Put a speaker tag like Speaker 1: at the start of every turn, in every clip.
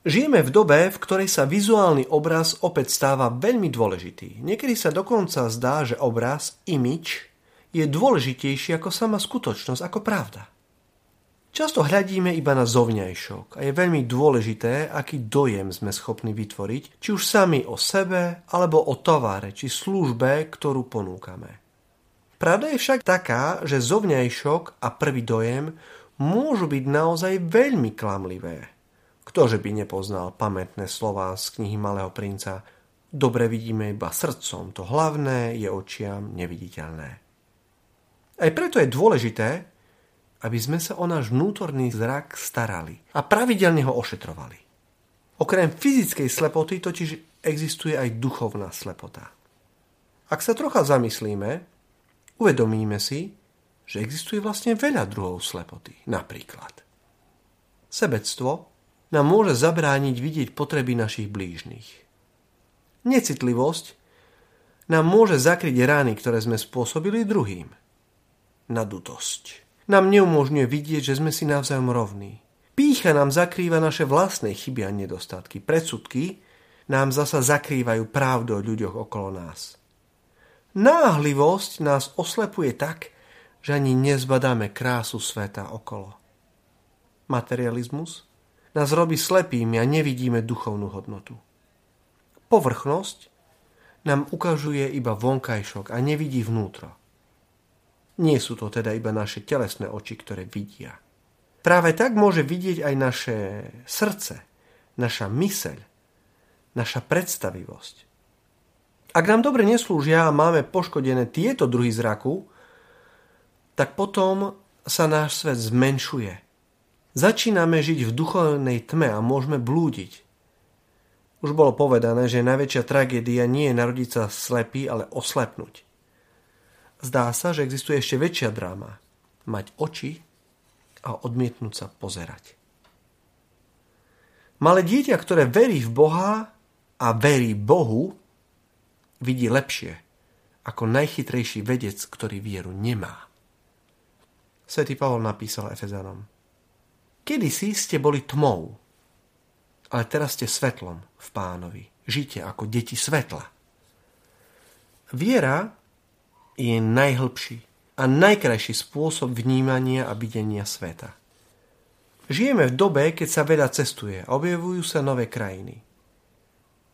Speaker 1: Žijeme v dobe, v ktorej sa vizuálny obraz opäť stáva veľmi dôležitý. Niekedy sa dokonca zdá, že obraz, imič, je dôležitejší ako sama skutočnosť, ako pravda. Často hľadíme iba na zovňajšok a je veľmi dôležité, aký dojem sme schopní vytvoriť, či už sami o sebe, alebo o tovare či službe, ktorú ponúkame. Pravda je však taká, že zovňajšok a prvý dojem môžu byť naozaj veľmi klamlivé. Ktože by nepoznal pamätné slová z knihy Malého princa? Dobre vidíme iba srdcom, to hlavné je očiam neviditeľné. Aj preto je dôležité, aby sme sa o náš vnútorný zrak starali a pravidelne ho ošetrovali. Okrem fyzickej slepoty totiž existuje aj duchovná slepota. Ak sa trocha zamyslíme, uvedomíme si, že existuje vlastne veľa druhov slepoty. Napríklad sebectvo, nám môže zabrániť vidieť potreby našich blížnych. Necitlivosť nám môže zakryť rány, ktoré sme spôsobili druhým. Nadutosť nám neumožňuje vidieť, že sme si navzájom rovní. Pícha nám zakrýva naše vlastné chyby a nedostatky. Predsudky nám zasa zakrývajú pravdu o ľuďoch okolo nás. Náhlivosť nás oslepuje tak, že ani nezbadáme krásu sveta okolo. Materializmus nás robí slepými a nevidíme duchovnú hodnotu. Povrchnosť nám ukazuje iba vonkajšok a nevidí vnútro. Nie sú to teda iba naše telesné oči, ktoré vidia. Práve tak môže vidieť aj naše srdce, naša myseľ, naša predstavivosť. Ak nám dobre neslúžia a máme poškodené tieto druhy zraku, tak potom sa náš svet zmenšuje – Začíname žiť v duchovnej tme a môžeme blúdiť. Už bolo povedané, že najväčšia tragédia nie je narodiť sa slepý, ale oslepnúť. Zdá sa, že existuje ešte väčšia dráma. Mať oči a odmietnúť sa pozerať. Malé dieťa, ktoré verí v Boha a verí Bohu, vidí lepšie ako najchytrejší vedec, ktorý vieru nemá. Svetý Pavol napísal Efezanom. Kedysi ste boli tmou, ale teraz ste svetlom v pánovi. Žite ako deti svetla. Viera je najhlbší a najkrajší spôsob vnímania a videnia sveta. Žijeme v dobe, keď sa veľa cestuje a objavujú sa nové krajiny.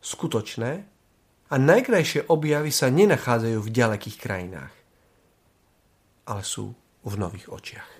Speaker 1: Skutočné a najkrajšie objavy sa nenachádzajú v ďalekých krajinách, ale sú v nových očiach.